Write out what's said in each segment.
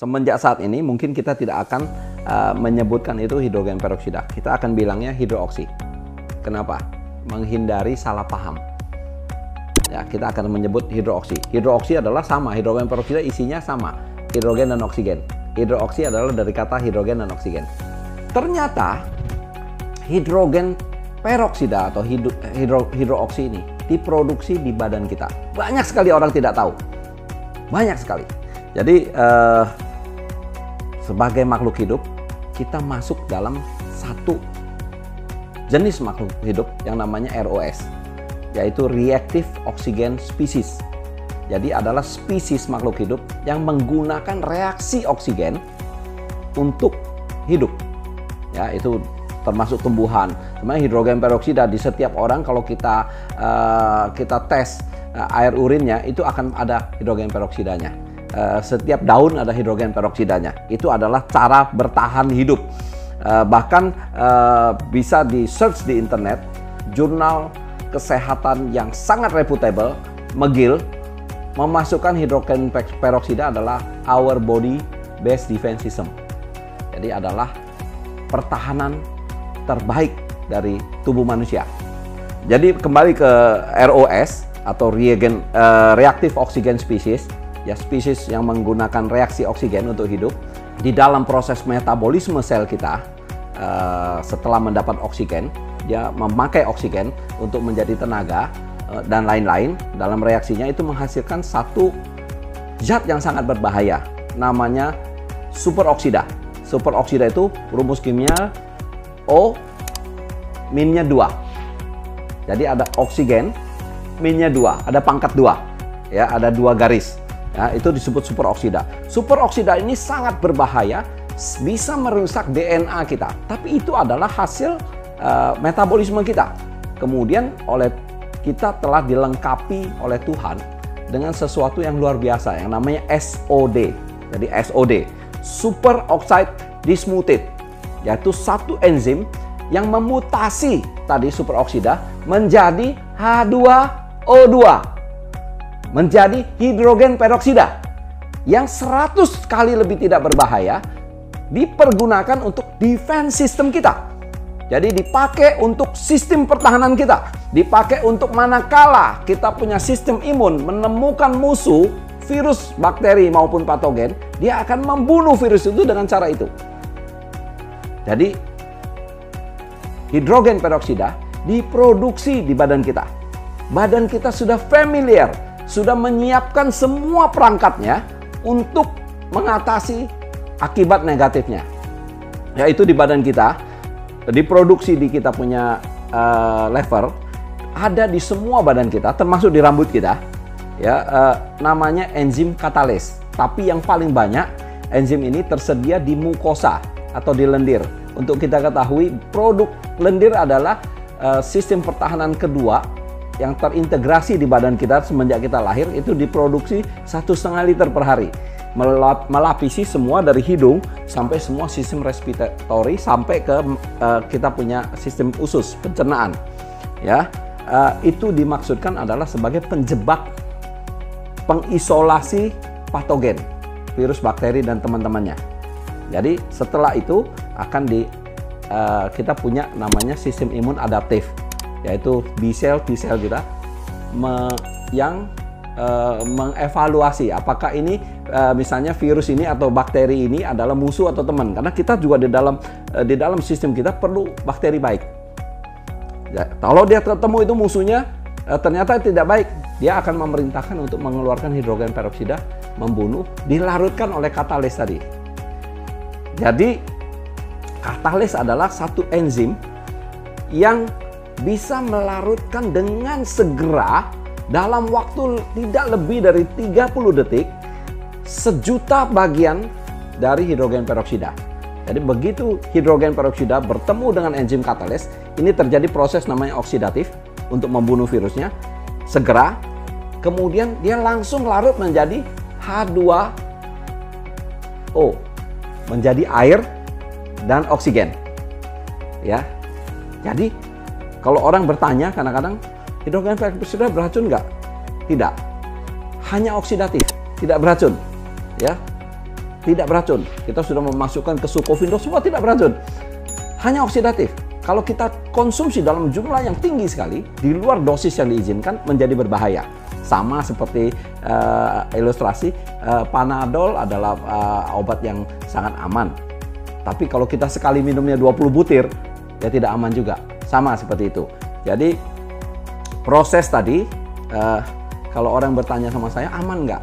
Semenjak saat ini mungkin kita tidak akan uh, menyebutkan itu hidrogen peroksida. Kita akan bilangnya hidroksi. Kenapa? Menghindari salah paham. Ya, kita akan menyebut hidroksi. Hidroksi adalah sama, hidrogen peroksida isinya sama, hidrogen dan oksigen. Hidroksi adalah dari kata hidrogen dan oksigen. Ternyata hidrogen peroksida atau hidro, hidro, hidroksi ini diproduksi di badan kita. Banyak sekali orang tidak tahu. Banyak sekali. Jadi eh, sebagai makhluk hidup kita masuk dalam satu jenis makhluk hidup yang namanya ROS, yaitu Reactive Oxygen Species. Jadi adalah spesies makhluk hidup yang menggunakan reaksi oksigen untuk hidup. Ya, itu termasuk tumbuhan. Sebenarnya hidrogen peroksida di setiap orang kalau kita uh, kita tes uh, air urinnya itu akan ada hidrogen peroksidanya. Uh, setiap daun ada hidrogen peroksidanya. Itu adalah cara bertahan hidup. Uh, bahkan uh, bisa di search di internet jurnal kesehatan yang sangat reputable, McGill memasukkan hidrogen peroksida adalah our body best defense system. Jadi adalah pertahanan terbaik dari tubuh manusia. Jadi kembali ke ROS atau reagen uh, reactive oxygen species, ya spesies yang menggunakan reaksi oksigen untuk hidup di dalam proses metabolisme sel kita uh, setelah mendapat oksigen, dia memakai oksigen untuk menjadi tenaga uh, dan lain-lain. Dalam reaksinya itu menghasilkan satu zat yang sangat berbahaya, namanya superoksida. Superoksida itu rumus kimia O minnya 2. Jadi ada oksigen minnya 2, ada pangkat 2. Ya, ada dua garis. Ya, itu disebut superoksida. Superoksida ini sangat berbahaya, bisa merusak DNA kita. Tapi itu adalah hasil uh, metabolisme kita. Kemudian oleh kita telah dilengkapi oleh Tuhan dengan sesuatu yang luar biasa yang namanya SOD. Jadi SOD, super oxide dismutase yaitu satu enzim yang memutasi tadi superoksida menjadi H2O2 menjadi hidrogen peroksida yang 100 kali lebih tidak berbahaya dipergunakan untuk defense system kita. Jadi dipakai untuk sistem pertahanan kita, dipakai untuk manakala kita punya sistem imun menemukan musuh virus, bakteri maupun patogen, dia akan membunuh virus itu dengan cara itu. Jadi hidrogen peroksida diproduksi di badan kita. Badan kita sudah familiar, sudah menyiapkan semua perangkatnya untuk mengatasi akibat negatifnya. Yaitu di badan kita, diproduksi di kita punya uh, lever, ada di semua badan kita, termasuk di rambut kita, ya uh, namanya enzim katales. Tapi yang paling banyak enzim ini tersedia di mukosa atau di lendir. Untuk kita ketahui, produk lendir adalah uh, sistem pertahanan kedua yang terintegrasi di badan kita semenjak kita lahir itu diproduksi satu setengah liter per hari. Melap, melapisi semua dari hidung sampai semua sistem respiratory sampai ke uh, kita punya sistem usus pencernaan. Ya uh, itu dimaksudkan adalah sebagai penjebak pengisolasi patogen virus bakteri dan teman-temannya. Jadi setelah itu akan di uh, kita punya namanya sistem imun adaptif yaitu B cell T cell kita me, yang uh, mengevaluasi apakah ini uh, misalnya virus ini atau bakteri ini adalah musuh atau teman karena kita juga di dalam uh, di dalam sistem kita perlu bakteri baik. Ya, kalau dia ketemu itu musuhnya uh, ternyata tidak baik, dia akan memerintahkan untuk mengeluarkan hidrogen peroksida membunuh dilarutkan oleh katalis tadi. Jadi katalis adalah satu enzim yang bisa melarutkan dengan segera dalam waktu tidak lebih dari 30 detik sejuta bagian dari hidrogen peroksida. Jadi begitu hidrogen peroksida bertemu dengan enzim katalis, ini terjadi proses namanya oksidatif untuk membunuh virusnya. Segera, kemudian dia langsung larut menjadi H2O menjadi air dan oksigen. Ya. Jadi kalau orang bertanya kadang-kadang hidrogen peroksida beracun nggak? Tidak. Hanya oksidatif, tidak beracun. Ya. tidak beracun. Kita sudah memasukkan ke sukovindo semua tidak beracun. Hanya oksidatif. Kalau kita konsumsi dalam jumlah yang tinggi sekali, di luar dosis yang diizinkan menjadi berbahaya. Sama seperti uh, ilustrasi, uh, Panadol adalah uh, obat yang sangat aman. Tapi kalau kita sekali minumnya 20 butir, ya tidak aman juga. Sama seperti itu. Jadi proses tadi, uh, kalau orang bertanya sama saya, aman nggak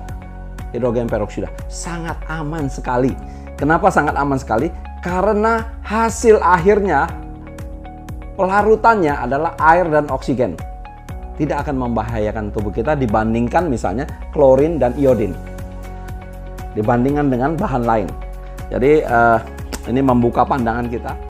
hidrogen peroksida? Sangat aman sekali. Kenapa sangat aman sekali? Karena hasil akhirnya pelarutannya adalah air dan oksigen. Tidak akan membahayakan tubuh kita dibandingkan misalnya klorin dan iodin. Dibandingkan dengan bahan lain. Jadi uh, ini membuka pandangan kita.